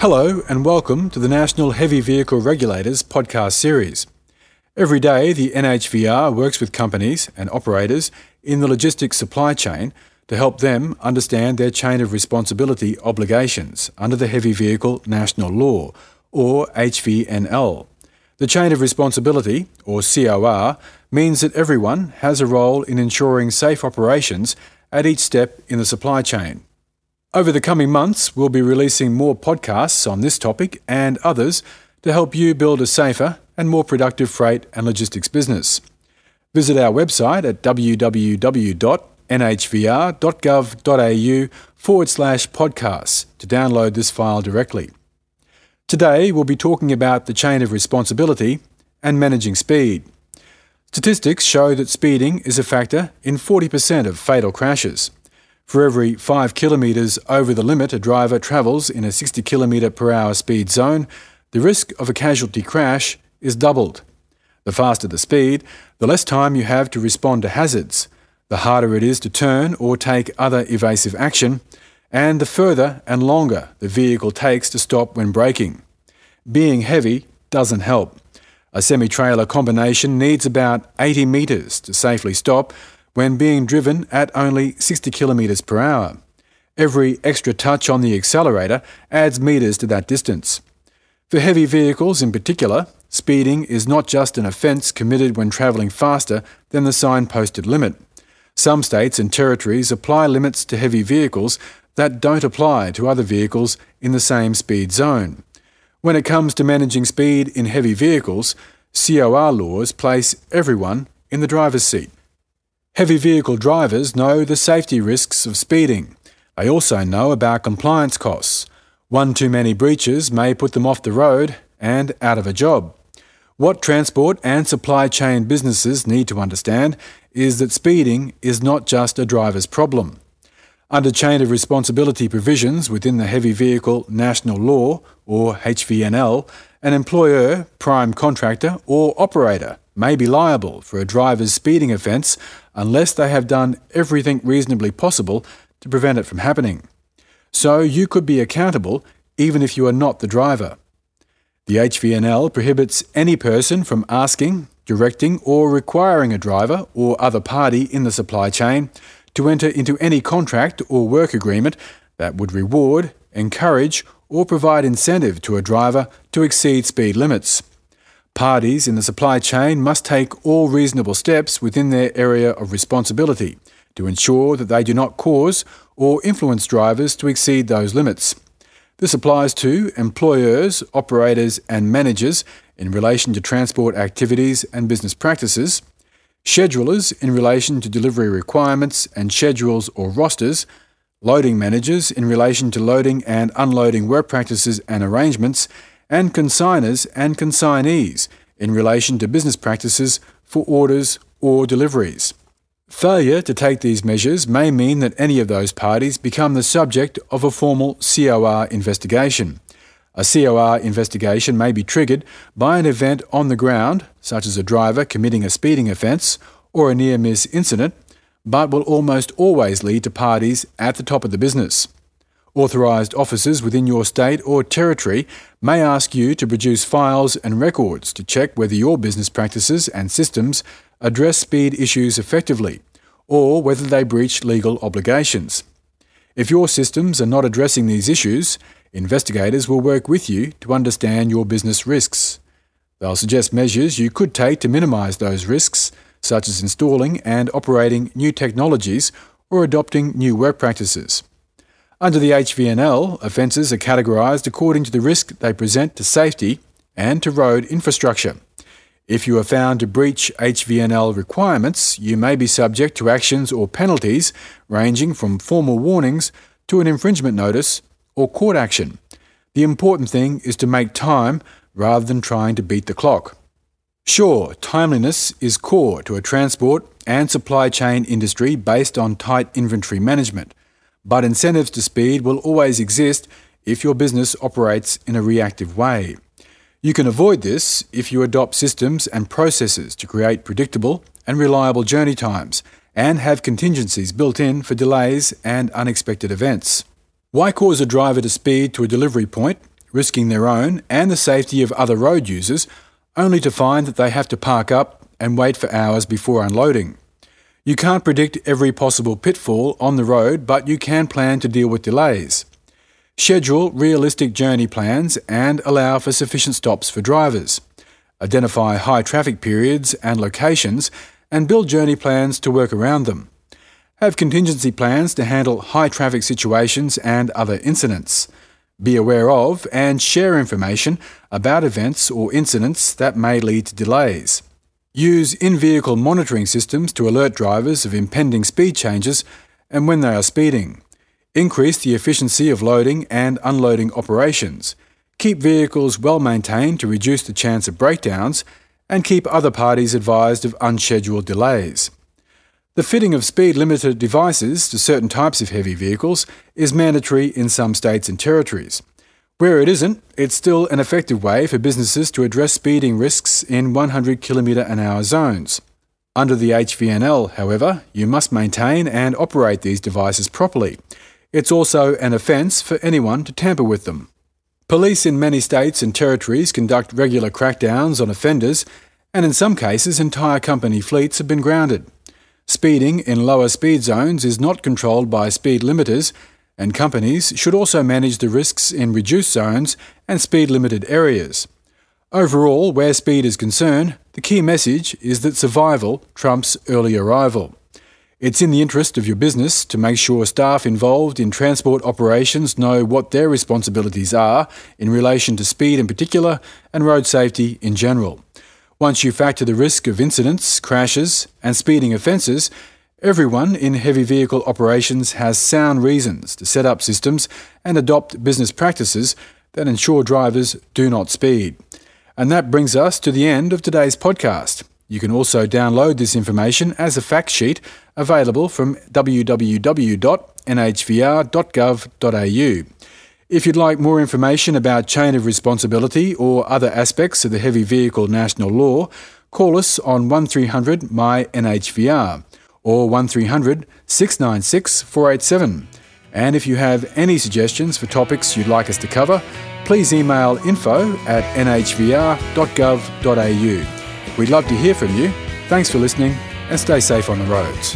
Hello, and welcome to the National Heavy Vehicle Regulators podcast series. Every day, the NHVR works with companies and operators in the logistics supply chain to help them understand their chain of responsibility obligations under the Heavy Vehicle National Law, or HVNL. The chain of responsibility, or COR, means that everyone has a role in ensuring safe operations at each step in the supply chain. Over the coming months, we'll be releasing more podcasts on this topic and others to help you build a safer and more productive freight and logistics business. Visit our website at www.nhvr.gov.au forward slash podcasts to download this file directly. Today, we'll be talking about the chain of responsibility and managing speed. Statistics show that speeding is a factor in 40% of fatal crashes. For every 5 kilometres over the limit a driver travels in a 60 km per hour speed zone, the risk of a casualty crash is doubled. The faster the speed, the less time you have to respond to hazards, the harder it is to turn or take other evasive action, and the further and longer the vehicle takes to stop when braking. Being heavy doesn't help. A semi trailer combination needs about 80 metres to safely stop, when being driven at only 60 km per hour. Every extra touch on the accelerator adds metres to that distance. For heavy vehicles in particular, speeding is not just an offence committed when travelling faster than the signposted limit. Some states and territories apply limits to heavy vehicles that don't apply to other vehicles in the same speed zone. When it comes to managing speed in heavy vehicles, COR laws place everyone in the driver's seat. Heavy vehicle drivers know the safety risks of speeding. They also know about compliance costs. One too many breaches may put them off the road and out of a job. What transport and supply chain businesses need to understand is that speeding is not just a driver's problem. Under chain of responsibility provisions within the Heavy Vehicle National Law, or HVNL, an employer, prime contractor, or operator may be liable for a driver's speeding offence unless they have done everything reasonably possible to prevent it from happening. So you could be accountable even if you are not the driver. The HVNL prohibits any person from asking, directing, or requiring a driver or other party in the supply chain to enter into any contract or work agreement that would reward, encourage, or provide incentive to a driver to exceed speed limits. Parties in the supply chain must take all reasonable steps within their area of responsibility to ensure that they do not cause or influence drivers to exceed those limits. This applies to employers, operators, and managers in relation to transport activities and business practices, schedulers in relation to delivery requirements and schedules or rosters, loading managers in relation to loading and unloading work practices and arrangements, and consigners and consignees in relation to business practices for orders or deliveries. Failure to take these measures may mean that any of those parties become the subject of a formal COR investigation. A COR investigation may be triggered by an event on the ground, such as a driver committing a speeding offence or a near miss incident, but will almost always lead to parties at the top of the business. Authorised officers within your state or territory may ask you to produce files and records to check whether your business practices and systems address speed issues effectively or whether they breach legal obligations. If your systems are not addressing these issues, investigators will work with you to understand your business risks. They'll suggest measures you could take to minimise those risks, such as installing and operating new technologies or adopting new work practices. Under the HVNL, offences are categorised according to the risk they present to safety and to road infrastructure. If you are found to breach HVNL requirements, you may be subject to actions or penalties ranging from formal warnings to an infringement notice or court action. The important thing is to make time rather than trying to beat the clock. Sure, timeliness is core to a transport and supply chain industry based on tight inventory management but incentives to speed will always exist if your business operates in a reactive way. You can avoid this if you adopt systems and processes to create predictable and reliable journey times and have contingencies built in for delays and unexpected events. Why cause a driver to speed to a delivery point risking their own and the safety of other road users, only to find that they have to park up and wait for hours before unloading. You can't predict every possible pitfall on the road, but you can plan to deal with delays. Schedule realistic journey plans and allow for sufficient stops for drivers. Identify high traffic periods and locations and build journey plans to work around them. Have contingency plans to handle high traffic situations and other incidents. Be aware of and share information about events or incidents that may lead to delays. Use in vehicle monitoring systems to alert drivers of impending speed changes and when they are speeding. Increase the efficiency of loading and unloading operations. Keep vehicles well maintained to reduce the chance of breakdowns and keep other parties advised of unscheduled delays. The fitting of speed limiter devices to certain types of heavy vehicles is mandatory in some states and territories. Where it isn't, it's still an effective way for businesses to address speeding risks in 100 km an hour zones. Under the HVNL, however, you must maintain and operate these devices properly. It's also an offence for anyone to tamper with them. Police in many states and territories conduct regular crackdowns on offenders, and in some cases, entire company fleets have been grounded. Speeding in lower speed zones is not controlled by speed limiters and companies should also manage the risks in reduced zones and speed limited areas. Overall, where speed is concerned, the key message is that survival trumps early arrival. It's in the interest of your business to make sure staff involved in transport operations know what their responsibilities are in relation to speed in particular and road safety in general. Once you factor the risk of incidents, crashes, and speeding offences, Everyone in heavy vehicle operations has sound reasons to set up systems and adopt business practices that ensure drivers do not speed. And that brings us to the end of today's podcast. You can also download this information as a fact sheet available from www.nhvr.gov.au. If you'd like more information about chain of responsibility or other aspects of the heavy vehicle national law, call us on 1300 My NHVR or 1300 696 487. And if you have any suggestions for topics you'd like us to cover, please email info at nhvr.gov.au. We'd love to hear from you. Thanks for listening and stay safe on the roads.